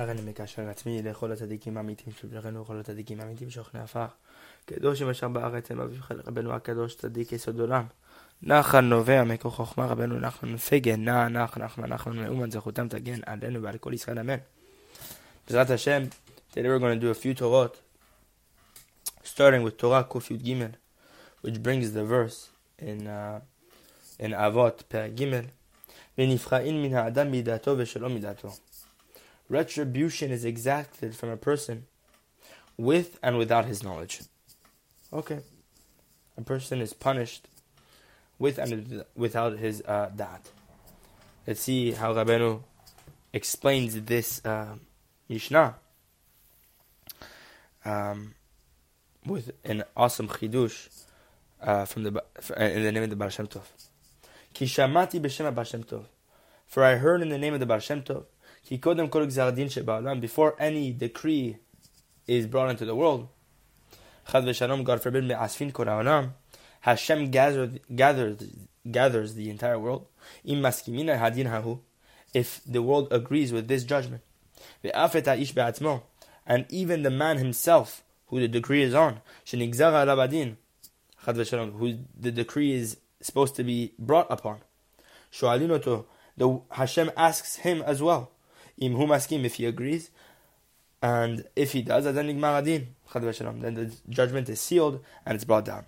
הריני מקשר עצמי לכל הצדיקים האמיתיים שבשכנו וכל הצדיקים האמיתיים שוכני עפר. קדוש אשר בארץ הם אביו רבנו הקדוש צדיק יסוד עולם. נחל נובע מקור חוכמה רבנו נחמן פגן נע נח נחמן נחמן מאומן זכותם תגן עלינו ועל כל ישראל אמן. בעזרת השם, today we're going to do a few Torot, starting with Yud Gimel, which brings the verse in, uh, in Avot פרק ג' ונבחרין מן האדם מידתו ושלא מידתו. Retribution is exacted from a person with and without his knowledge. Okay. A person is punished with and without his uh, da'at. Let's see how Rabbeinu explains this uh, Mishnah um, with an awesome chidush uh, from the in the name of the Baal Shem Tov. Ki shamati b'shem Tov. For I heard in the name of the Baal Shem Tov before any decree is brought into the world, God forbid, Hashem gathers, gathers, gathers the entire world. If the world agrees with this judgment. And even the man himself, who the decree is on, who the decree is supposed to be brought upon. The Hashem asks him as well. Im hu maskim if he agrees, and if he does, Then the judgment is sealed and it's brought down.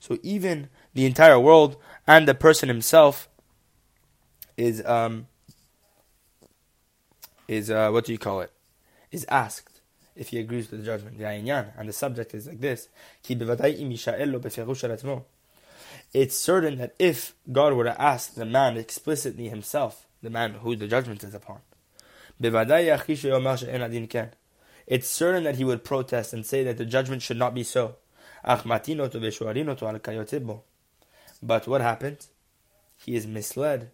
So even the entire world and the person himself is um is uh, what do you call it? Is asked if he agrees with the judgment. And the subject is like this: It's certain that if God were to ask the man explicitly himself, the man who the judgment is upon, it's certain that he would protest and say that the judgment should not be so. But what happened? He is misled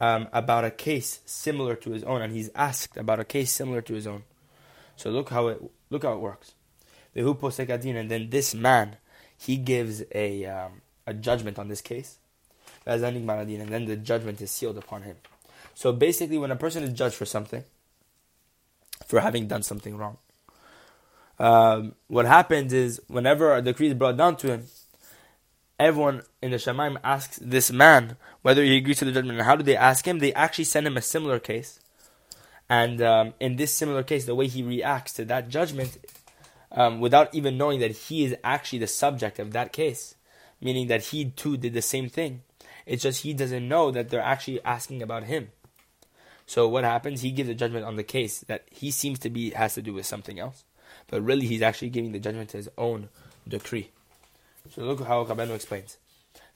um, about a case similar to his own, and he's asked about a case similar to his own. So look how it look how it works. And then this man, he gives a um, a judgment on this case, and then the judgment is sealed upon him. So basically, when a person is judged for something, for having done something wrong, um, what happens is whenever a decree is brought down to him, everyone in the Shemaim asks this man whether he agrees to the judgment. And how do they ask him? They actually send him a similar case. And um, in this similar case, the way he reacts to that judgment, um, without even knowing that he is actually the subject of that case, meaning that he too did the same thing. It's just he doesn't know that they're actually asking about him. So what happens? He gives a judgment on the case that he seems to be has to do with something else, but really he's actually giving the judgment to his own decree. So look how Rabbeinu explains.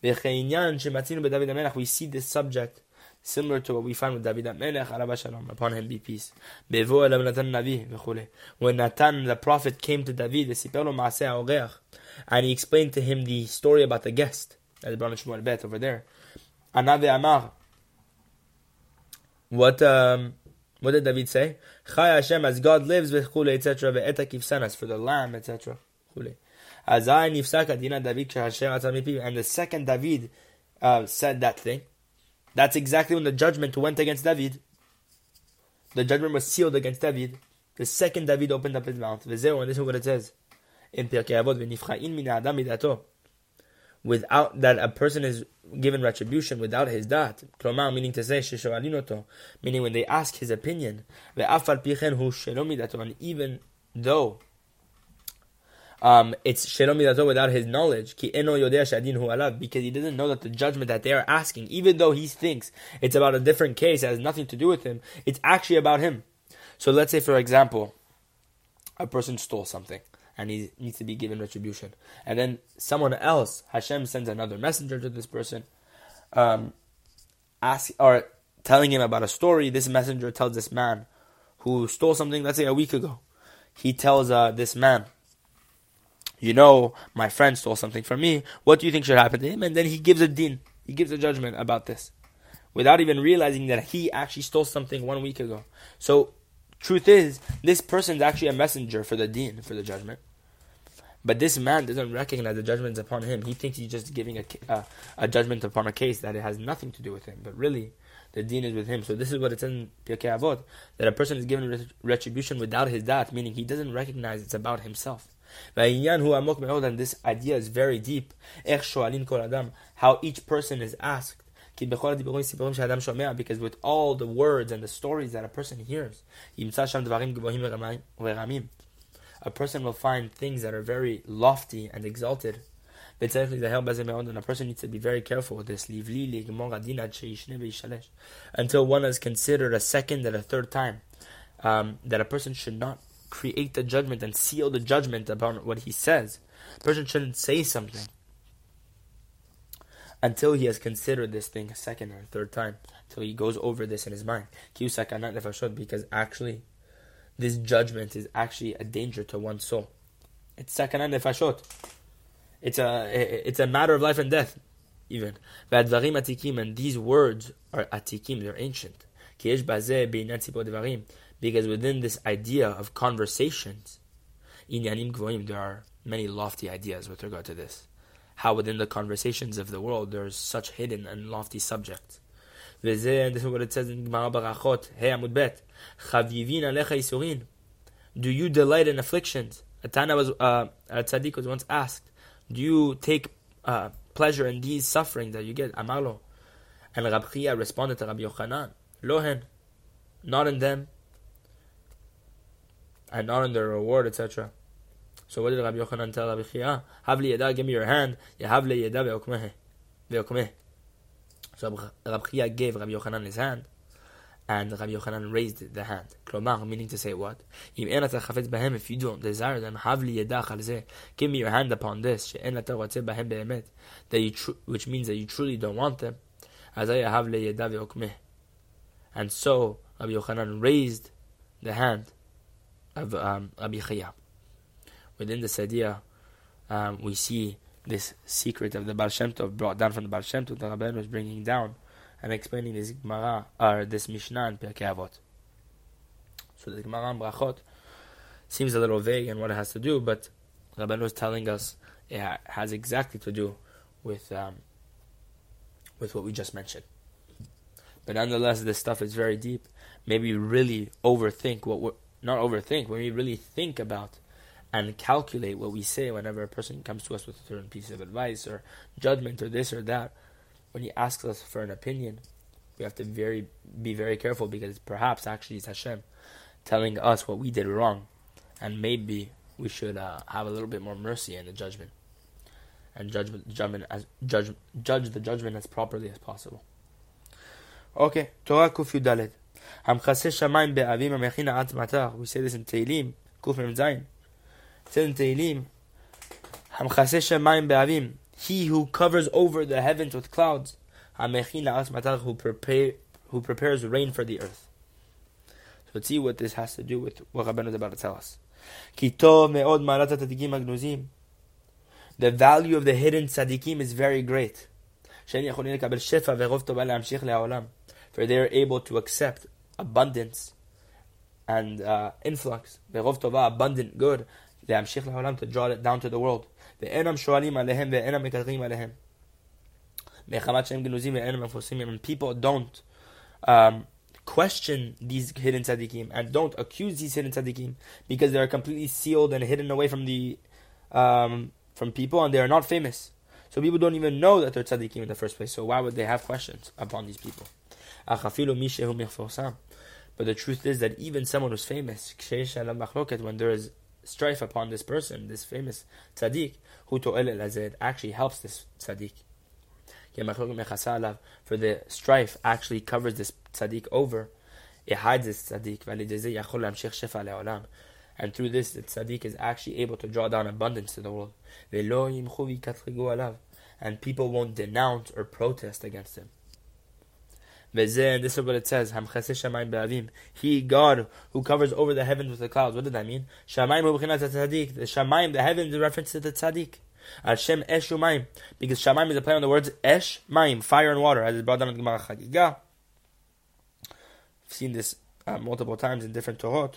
We see this subject similar to what we find with David Melech, upon him be peace. When Natan the prophet came to David, and he explained to him the story about the guest, in Shmuel Bet over there. What um, what did David say? Chai Hashem, as God lives, v'chule, etc., ve'eta kivsanas, for the lamb, etc. As I nifsak adina David Hashem and the second David uh, said that thing. That's exactly when the judgment went against David. The judgment was sealed against David. The second David opened up his mouth. and this is what it says in Pirkei Avot, v'nifcha'in min adam midato without that a person is given retribution without his dat. Meaning to say, meaning when they ask his opinion, ve'afal pichen hu shelomidato, and even though um, it's shelomidato without his knowledge, because he doesn't know that the judgment that they are asking, even though he thinks it's about a different case, has nothing to do with him, it's actually about him. So let's say, for example, a person stole something and he needs to be given retribution. And then someone else, Hashem sends another messenger to this person, um, ask or telling him about a story. This messenger tells this man who stole something, let's say a week ago. He tells uh, this man, you know, my friend stole something from me. What do you think should happen to him? And then he gives a din. He gives a judgment about this without even realizing that he actually stole something one week ago. So, truth is, this person is actually a messenger for the din, for the judgment. But this man doesn't recognize the judgments upon him. He thinks he's just giving a, uh, a judgment upon a case that it has nothing to do with him. But really, the deen is with him. So this is what it says in Pirkei Avot, that a person is given retribution without his da'at, meaning he doesn't recognize it's about himself. And this idea is very deep. How each person is asked. Because with all the words and the stories that a person hears, a person will find things that are very lofty and exalted. And a person needs to be very careful with this. Until one has considered a second and a third time um, that a person should not create the judgment and seal the judgment upon what he says. A person shouldn't say something until he has considered this thing a second or a third time, until he goes over this in his mind. Because actually, this judgment is actually a danger to one's soul. It's sakanat nefashot. It's a it's a matter of life and death, even. And these words are atikim, they're ancient. Because within this idea of conversations, there are many lofty ideas with regard to this. How within the conversations of the world there's such hidden and lofty subjects. And this is what it says in Gemara Barachot, Hey Amud Bet. Chavivin alecha isurin. Do you delight in afflictions? Atana was, uh, a tzaddik was once asked, do you take uh, pleasure in these sufferings that you get? Amalo. And Rabchia responded to Rabbi Yochanan, Lohen, not in them, and not in their reward, etc. So what did Rabbi Yochanan tell Rabbi Chia? Havli yeda, give me your hand. Yahavli yeda ve'okmeh. So Rabbi Chia gave Rabbi Yochanan his hand, and Rabbi Yochanan raised the hand. Klomar, meaning to say what? If you don't desire them, Havli yedach Give me your hand upon this. That you tr- which means that you truly don't want them. And so Rabbi Yochanan raised the hand of um, Abi Khaya. Within this idea, um, we see this secret of the Baal Shem Tov brought down from the Baal Shem Tov that Rabbeinu was bringing down and explaining this Gemara or this Mishnah in Pirkei Avot. So the Gemara in Brachot seems a little vague in what it has to do, but Rabbeinu is telling us it has exactly to do with um, with what we just mentioned. But nonetheless, this stuff is very deep. Maybe really overthink what we're not overthink, when we really think about and calculate what we say whenever a person comes to us with a certain piece of advice or judgment or this or that, when he asks us for an opinion, we have to very be very careful because perhaps actually it's Hashem telling us what we did wrong, and maybe we should uh, have a little bit more mercy in the judgment, and judge judgment as judge judge the judgment as properly as possible. Okay, Torah Kufu Yudalet. We say this in Tehillim, kufim Mem says in Tehillim, Hamchaseh He who covers over the heavens with clouds, who, prepare, who prepares rain for the earth. So let's see what this has to do with what Rabbeinu is about to tell us. The value of the hidden tzaddikim is very great. For they are able to accept abundance and uh, influx. Berov Tova, abundant good. להמשיך לעולם, to draw it down to the world. ואינם שואלים עליהם ואינם מקטרים עליהם. מחמת שהם גנוזים ואינם מפורסמים. And people don't um, question these hidden tzaddikim and don't accuse these hidden tzaddikim because they are completely sealed and hidden away from the um, from people and they are not famous. So people don't even know that they're tzaddikim in the first place. So why would they have questions upon these people? But the truth is that even someone who's famous, when there is strife upon this person, this famous tzaddik, who it actually helps this tzaddik. For the strife actually covers this tzaddik over, it hides this tzaddik, and through this the tzaddik is actually able to draw down abundance to the world. And people won't denounce or protest against him. This is what it says, He, God, who covers over the heavens with the clouds. What did that mean? Shamayim The Shamayim, the heavens, is reference to the tzaddik. Hashem Esh Umayim. Because Shamayim is a play on the words Esh, Mayim, fire and water, as it's brought down in the Gemara Chagiga. I've seen this uh, multiple times in different Torot.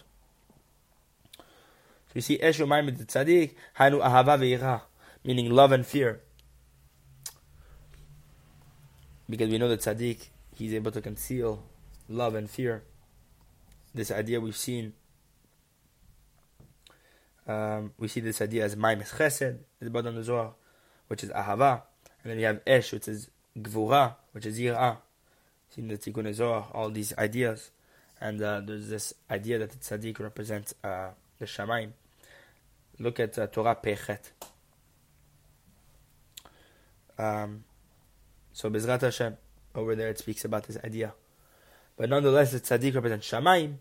So you see Esh Umayim is the tzaddik, Hanu Ahava meaning love and fear. Because we know that tzaddik he's able to conceal love and fear. This idea we've seen. Um, we see this idea as Chesed, is brought on the Zohar, which is Ahava. And then you have Esh, which is Gvura, which is Yirah. See the Tikkun Zohar, all these ideas. And uh, there's this idea that the tzaddik represents uh, the Shamaim. Look at uh, Torah Pechet. Um, so Bezrat Hashem, over there it speaks about this idea. But nonetheless, the tzaddik represents Shamaim.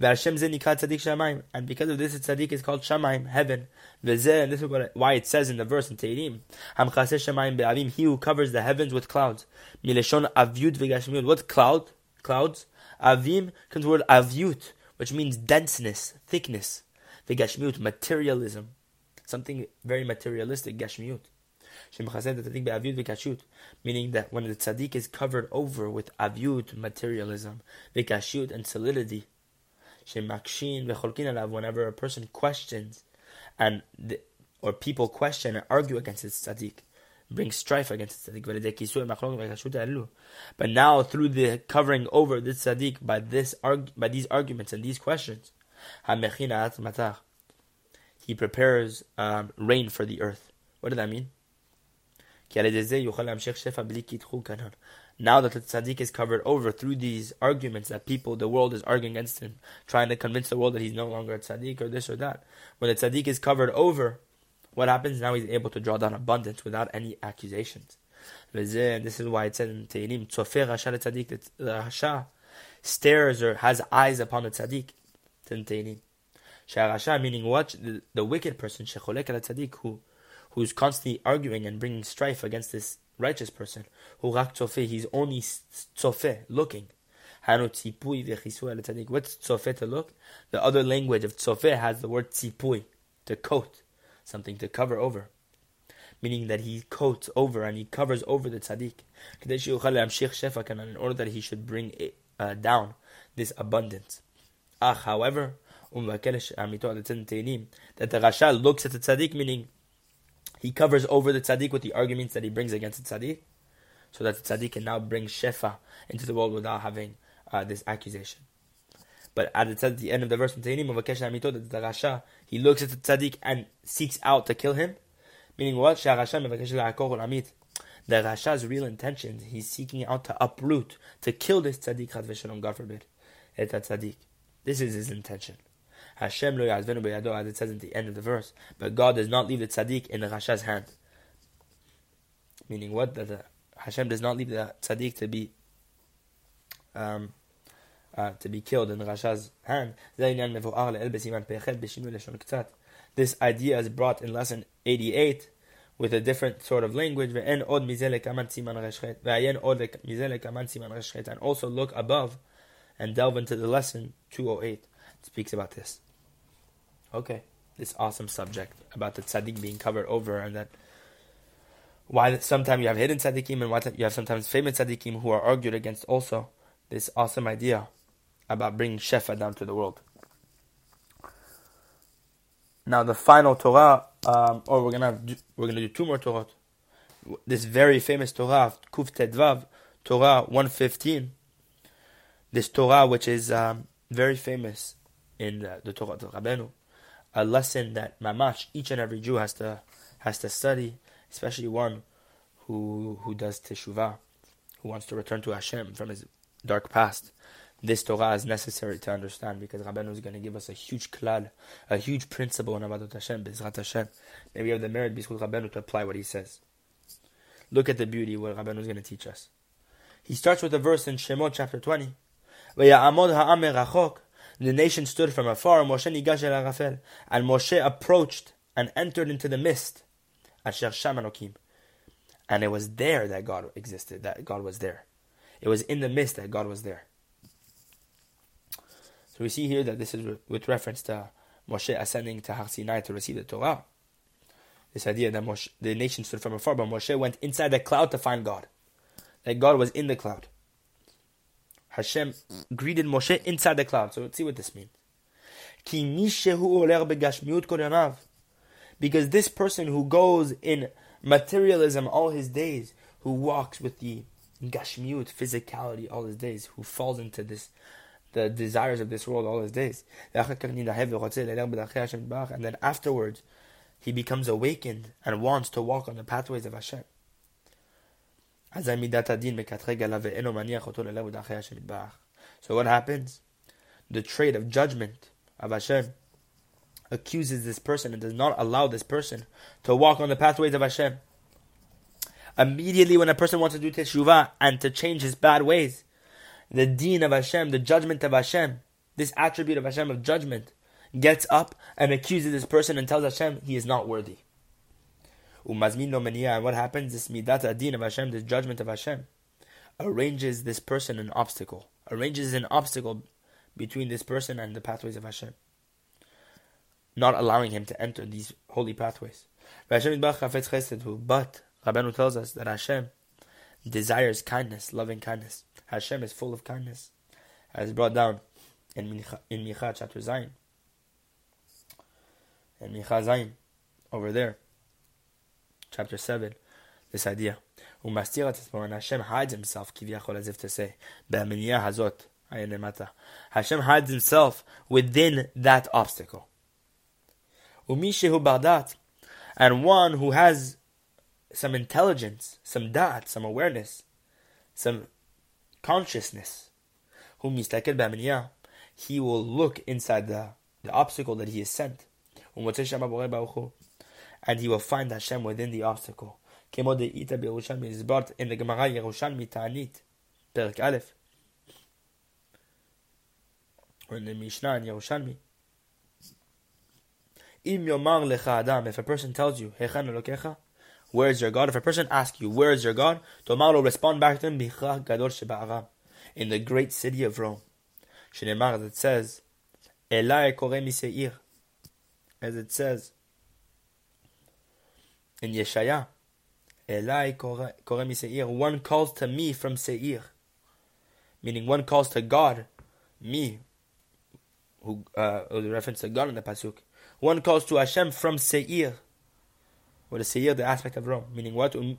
Hashem tzaddik Shamaim. And because of this, the tzaddik is called Shamaim, heaven. V'zeh, and this is what, why it says in the verse in Tehillim, Hamchaseh Shamaim be'avim, he who covers the heavens with clouds. Mileshon avyut v'gashmiut. What cloud? Clouds? Avim comes the word avyut, which means denseness, thickness. V'gashmiut, materialism. Something very materialistic, gashmiut meaning that when the tzaddik is covered over with avyut, materialism, vikashut, and solidity, whenever a person questions and the, or people question and argue against the tzaddik, bring strife against the tzaddik. But now through the covering over the tzaddik by this by these arguments and these questions, he prepares um, rain for the earth. What does that mean? Now that the tzaddik is covered over through these arguments that people, the world is arguing against him, trying to convince the world that he's no longer a tzaddik or this or that. When the tzaddik is covered over, what happens? Now he's able to draw down abundance without any accusations. This is why it said in Tehillim, the Rasha stares or has eyes upon the tzaddik. in Tehillim. meaning what? The, the wicked person, Shecholek al tzaddik, who who's constantly arguing and bringing strife against this righteous person, who rak tzofe, he's only tzofe, looking. What's tzofe to look? The other language of tzofe has the word tzipui, to coat, something to cover over. Meaning that he coats over and he covers over the tzaddik. In order that he should bring it, uh, down this abundance. Ah, however, that the Rasha looks at the tzaddik, meaning he covers over the tzaddik with the arguments that he brings against the tzaddik, so that the tzaddik can now bring shefa into the world without having uh, this accusation. But at the, the end of the verse the Rasha, he looks at the tzaddik and seeks out to kill him. Meaning what? The Rasha's real intention, he's seeking out to uproot, to kill this tzaddik, God forbid. Tzaddik. This is his intention. Hashem lo as it says at the end of the verse. But God does not leave the tzaddik in the Rasha's hand. Meaning what? That the, Hashem does not leave the tzaddik to be um, uh, to be killed in the Rasha's hand. This idea is brought in lesson 88 with a different sort of language. And also look above and delve into the lesson 208. It speaks about this okay, this awesome subject about the tzaddik being covered over and that why sometimes you have hidden tzaddikim and why you have sometimes famous tzaddikim who are argued against also this awesome idea about bringing shefa down to the world. Now the final Torah, um, or we're gonna do, we're gonna do two more Torah. This very famous Torah, Kuf Tedvav, Torah one fifteen. This Torah, which is um, very famous in the, the Torah of Rabbeinu, a lesson that mamash each and every Jew has to has to study, especially one who who does teshuvah, who wants to return to Hashem from his dark past. This Torah is necessary to understand because Rabbeinu is going to give us a huge klal, a huge principle in Avodat Hashem, Bezrat Hashem. Maybe we have the merit B'zchut Rabbeinu to apply what he says. Look at the beauty what Rabbeinu is going to teach us. He starts with a verse in Shemot chapter 20. The nation stood from afar, Moshe nigash el Arafel, and Moshe approached and entered into the mist, Asher Shamanokim. And it was there that God existed, that God was there. It was in the mist that God was there. So we see here that this is with reference to Moshe ascending to Har Sinai to receive the Torah. This idea that Moshe, the nation stood from afar, but Moshe went inside the cloud to find God. That God was in the cloud. Hashem greeted Moshe inside the cloud. So let's see what this means. Because this person who goes in materialism all his days, who walks with the gashmiut, physicality all his days, who falls into this, the desires of this world all his days. And then afterwards, he becomes awakened and wants to walk on the pathways of Hashem. So what happens? The trait of judgment of Hashem accuses this person and does not allow this person to walk on the pathways of Hashem. Immediately when a person wants to do teshuvah and to change his bad ways, the deen of Hashem, the judgment of Hashem, this attribute of Hashem of judgment, gets up and accuses this person and tells Hashem he is not worthy. And what happens? This midat adin of Hashem, this judgment of Hashem, arranges this person an obstacle, arranges an obstacle between this person and the pathways of Hashem, not allowing him to enter these holy pathways. But Rabbeinu tells us that Hashem desires kindness, loving kindness. Hashem is full of kindness, as brought down in Micha, in Micha chapter Zayin. In Micha Zayin, over there, chapter 7, this idea. And Hashem hides himself, as if to say, hazot, Hashem hides himself within that obstacle. And one who has some intelligence, some da'at, some awareness, some consciousness, whom he will look inside the, the obstacle that he is sent. And he will find Hashem within the obstacle. in the Gemara Yerushalmi Ta'anit, Perik Aleph, or in the Mishnah in Yerushalmi. Im yomar lecha adam, if a person tells you, Hechan elokecha, where is your God? If a person asks you, where is your God? Tomar will respond back to him, in the great city of Rome. Shinemar, as it says, Elai kore miseir, as it says in Yeshaya, Elai kore miseir, one calls to me from Seir, meaning one calls to God, me, who uh, reference to God in the pasuk. One calls to Hashem from Seir or Seir, the aspect of Rome, meaning what? Um,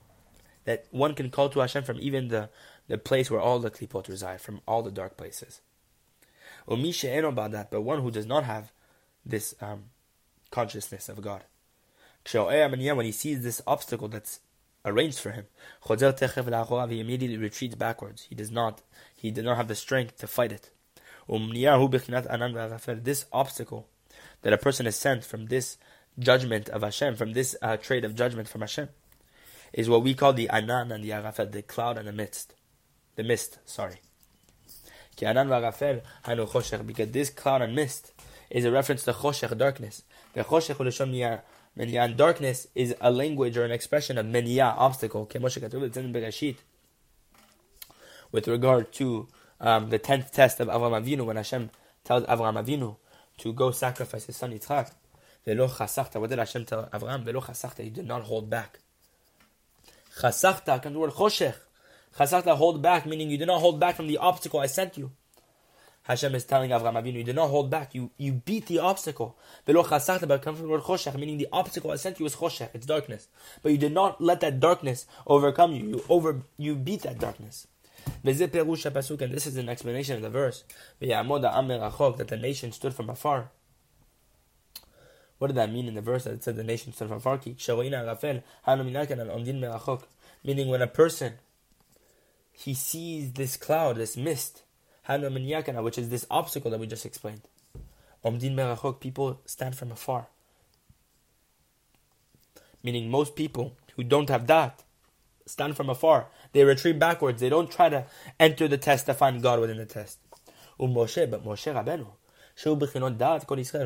that one can call to Hashem from even the, the place where all the klipot reside, from all the dark places. Umisha about that, but one who does not have this um, consciousness of God. When he sees this obstacle that's arranged for him, he immediately retreats backwards. He does not, he did not have the strength to fight it. This obstacle that a person is sent from this judgment of Hashem, from this uh, trait of judgment from Hashem, is what we call the anan and the arafel, the cloud and the mist. The mist, sorry. Because this cloud and mist is a reference to choshech, darkness. The choshech and darkness is a language or an expression of menya, obstacle. With regard to um, the tenth test of Avraham Avinu, when Hashem tells Avraham Avinu to go sacrifice his son Yitzchak, Velo chasachta. What did Hashem tell Abraham? Velo chasachta. He did not hold back. Chasachta comes the word choshech. Chasachta, hold back, meaning you did not hold back from the obstacle I sent you. Hashem is telling Avraham Avinu, you did not hold back. You you beat the obstacle. Velo chasachta, but comes from the word choshech, meaning the obstacle I sent you was choshech. It's darkness. But you did not let that darkness overcome you. You over you beat that darkness. And this is an explanation of the verse. That the nation stood from afar. What did that mean in the verse that it said the nation stood from far? Meaning when a person he sees this cloud, this mist, which is this obstacle that we just explained. Om din merachok, people stand from afar. Meaning most people who don't have da'at stand from afar. They retreat backwards. They don't try to enter the test to find God within the test. Moshe, but Moshe Rabbeinu,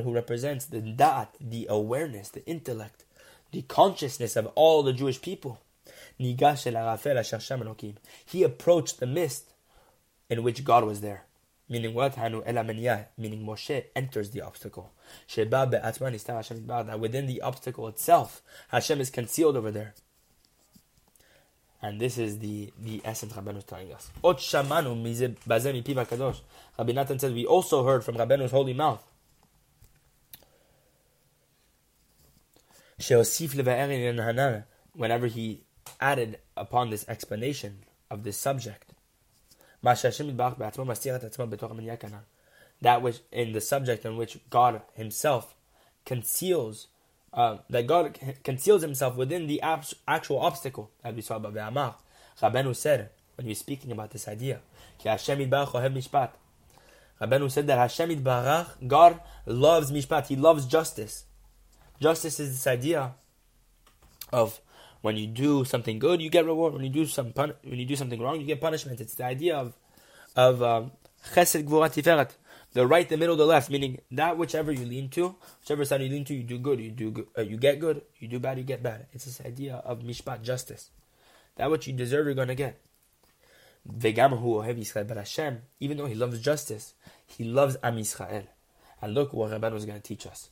who represents the da'at, the awareness, the intellect, the consciousness of all the Jewish people. He approached the mist in which God was there. Meaning what? Meaning Moshe enters the obstacle. That within the obstacle itself, Hashem is concealed over there. And this is the, the essence Rabbeinu is telling us. Ot shamanu HaKadosh. Rabbi says, we also heard from Rabbeinu's holy mouth. Whenever he added upon this explanation of this subject. That which in the subject in which God Himself conceals, uh, that God conceals Himself within the actual obstacle, as we saw Ve'amach. Rabbeinu said when he was speaking about this idea, Rabbeinu said that Hashem Barach, God loves mishpat, He loves justice. Justice is this idea of when you do something good, you get reward. When you do some pun- when you do something wrong, you get punishment. It's the idea of of um, chesed gvura tiferet, the right, the middle, the left. Meaning that whichever you lean to, whichever side you lean to, you do good. You do. Uh, you get good. You do bad. You get bad. It's this idea of mishpat, justice. That what you deserve, you're gonna get. But Hashem, even though He loves justice, He loves Am Yisrael. And look what Rabban was going to teach us.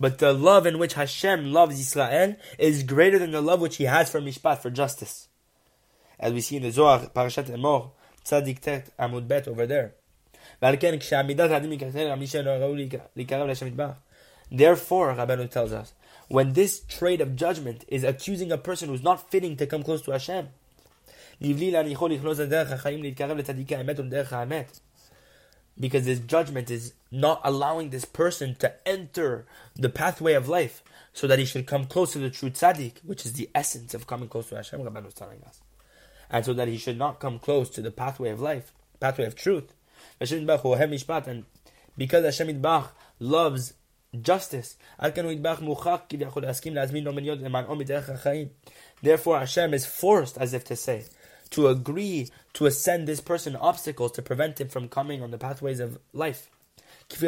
But the love in which Hashem loves Israel is greater than the love which He has for Mishpat, for justice. As we see in the Zohar, Parashat Emor, Tzadik Tet, Amud Bet, over there. Therefore, Rabbanu tells us, when this trait of judgment is accusing a person who's not fitting to come close to Hashem, because this judgment is not allowing this person to enter the pathway of life so that he should come close to the true tzaddik, which is the essence of coming close to Hashem, Rabban was telling us. And so that he should not come close to the pathway of life, pathway of truth. And because Hashem Bach loves justice, therefore Hashem is forced, as if to say, to agree to ascend this person obstacles to prevent him from coming on the pathways of life. Because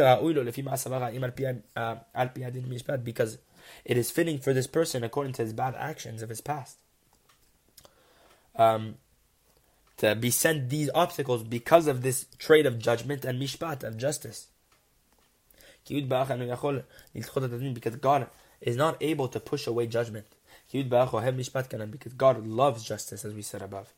it is fitting for this person according to his bad actions of his past. Um, to be sent these obstacles because of this trait of judgment and mishpat, of justice. Because God is not able to push away judgment. Because God loves justice, as we said above.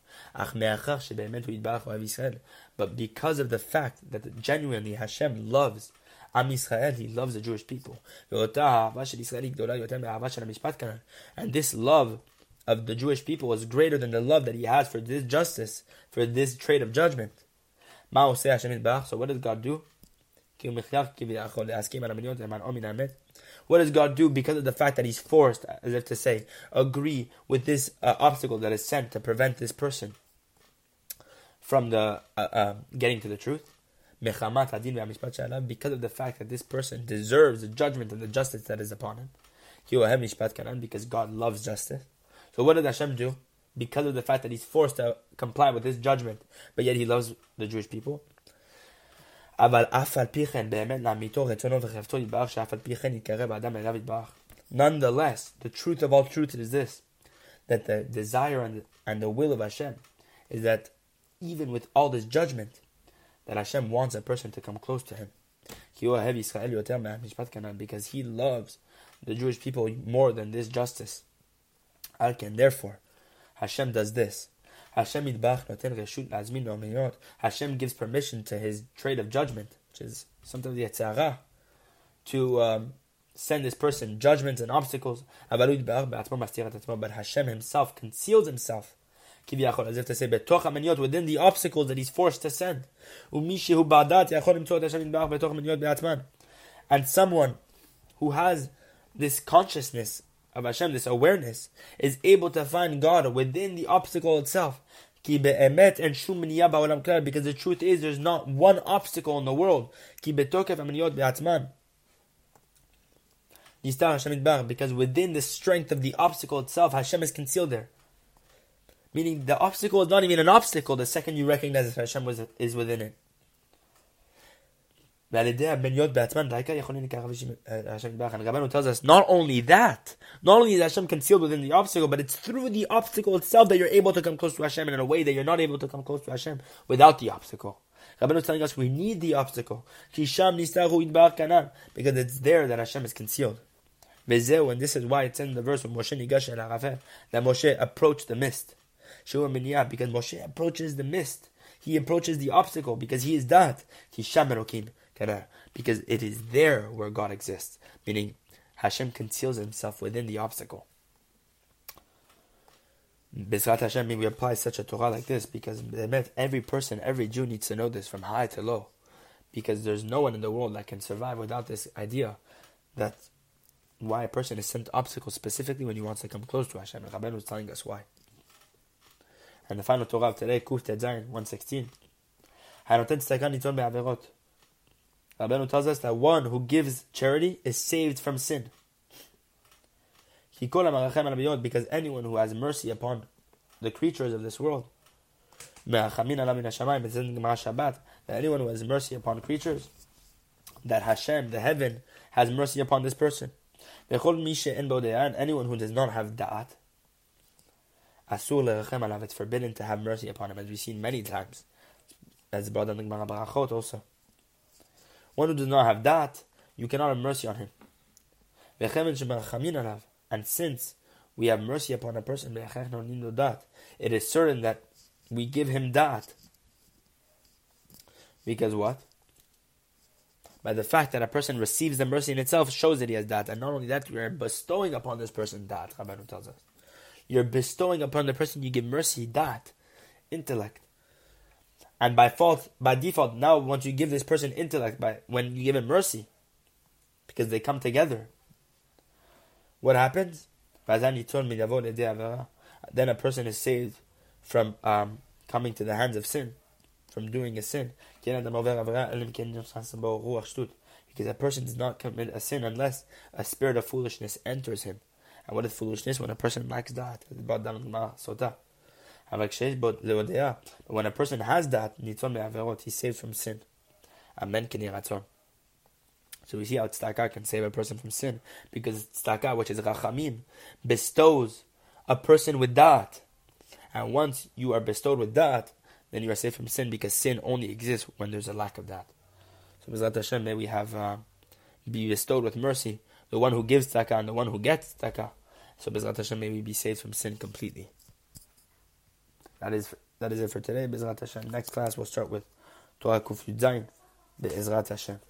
But because of the fact that genuinely Hashem loves Am Yisrael, He loves the Jewish people. And this love of the Jewish people is greater than the love that He has for this justice, for this trait of judgment. So what does God do? What does God do because of the fact that He's forced, as if to say, agree with this uh, obstacle that is sent to prevent this person from the uh, uh, getting to the truth? Because of the fact that this person deserves the judgment and the justice that is upon him. Because God loves justice. So what did Hashem do? Because of the fact that He's forced to comply with this judgment, but yet He loves the Jewish people. אבל אף על פי כן, באמת לאמיתו רצונו וחפצו יתברך, שאף על פי כן יתקרב האדם אליו יתברך. Nonetheless, the truth of all truth is this, that the desire and the, and the will of Hashem is that even with all this judgment, that Hashem wants a person to come close to Him. Because He loves the Jewish people more than this justice. Therefore, Hashem does this. Hashem noten Hashem gives permission to his trade of judgment, which is sometimes the Yetzer Hara, to um, send this person judgments and obstacles. But Hashem himself conceals himself. as if to say, within the obstacles that he's forced to send. And someone who has this consciousness of Hashem, this awareness, is able to find God within the obstacle itself. Because the truth is, there's not one obstacle in the world. Because within the strength of the obstacle itself, Hashem is concealed there. Meaning the obstacle is not even an obstacle the second you recognize that Hashem is within it. And Rabbanu tells us not only that, not only is Hashem concealed within the obstacle, but it's through the obstacle itself that you're able to come close to Hashem in a way that you're not able to come close to Hashem without the obstacle. Rabbanu is telling us we need the obstacle. Because it's there that Hashem is concealed. And this is why it's in the verse of Moshe Nigash and Arafel that Moshe approached the mist. Because Moshe approaches the mist. He approaches the obstacle because he is that. Because it is there where God exists. Meaning Hashem conceals himself within the obstacle. Bezrat Hashem, we apply such a Torah like this because every person, every Jew needs to know this from high to low. Because there's no one in the world that can survive without this idea that why a person is sent obstacles specifically when he wants to come close to Hashem. Rabbeinu was telling us why. And the final Torah of today, Kuf Tedzayin, 116. Rabbeinu tells us that one who gives charity is saved from sin. Because anyone who has mercy upon the creatures of this world, that anyone who has mercy upon creatures, that Hashem, the heaven, has mercy upon this person. And anyone who does not have da'at, it's forbidden to have mercy upon him, as we've seen many times. As brought in Barachot also. One who does not have da'at, you cannot have mercy on him. And since we have mercy upon a person, it is certain that we give him da'at. Because what? By the fact that a person receives the mercy in itself shows that he has da'at. And not only that, we are bestowing upon this person da'at, Rabbanu tells us. You're bestowing upon the person you give mercy da'at, intellect. And by fault, by default, now once you give this person intellect, by when you give him mercy, because they come together, what happens? Then a person is saved from um, coming to the hands of sin, from doing a sin. Because a person does not commit a sin unless a spirit of foolishness enters him. And what is foolishness? When a person lacks da'at. But when a person has da'at, he's saved from sin. Amen. So we see how tzedakah can save a person from sin because tzedakah, which is rachamim, bestows a person with da'at. And once you are bestowed with da'at, then you are saved from sin because sin only exists when there's a lack of da'at. So Bezrat Hashem, may we have uh, be bestowed with mercy, the one who gives tzedakah and the one who gets tzedakah. So Bezrat Hashem, may we be saved from sin completely. That is that is it for today. Bezrat Hashem. Next class we'll start with Torah Kuf Yudzayin. Be'ezrat Hashem.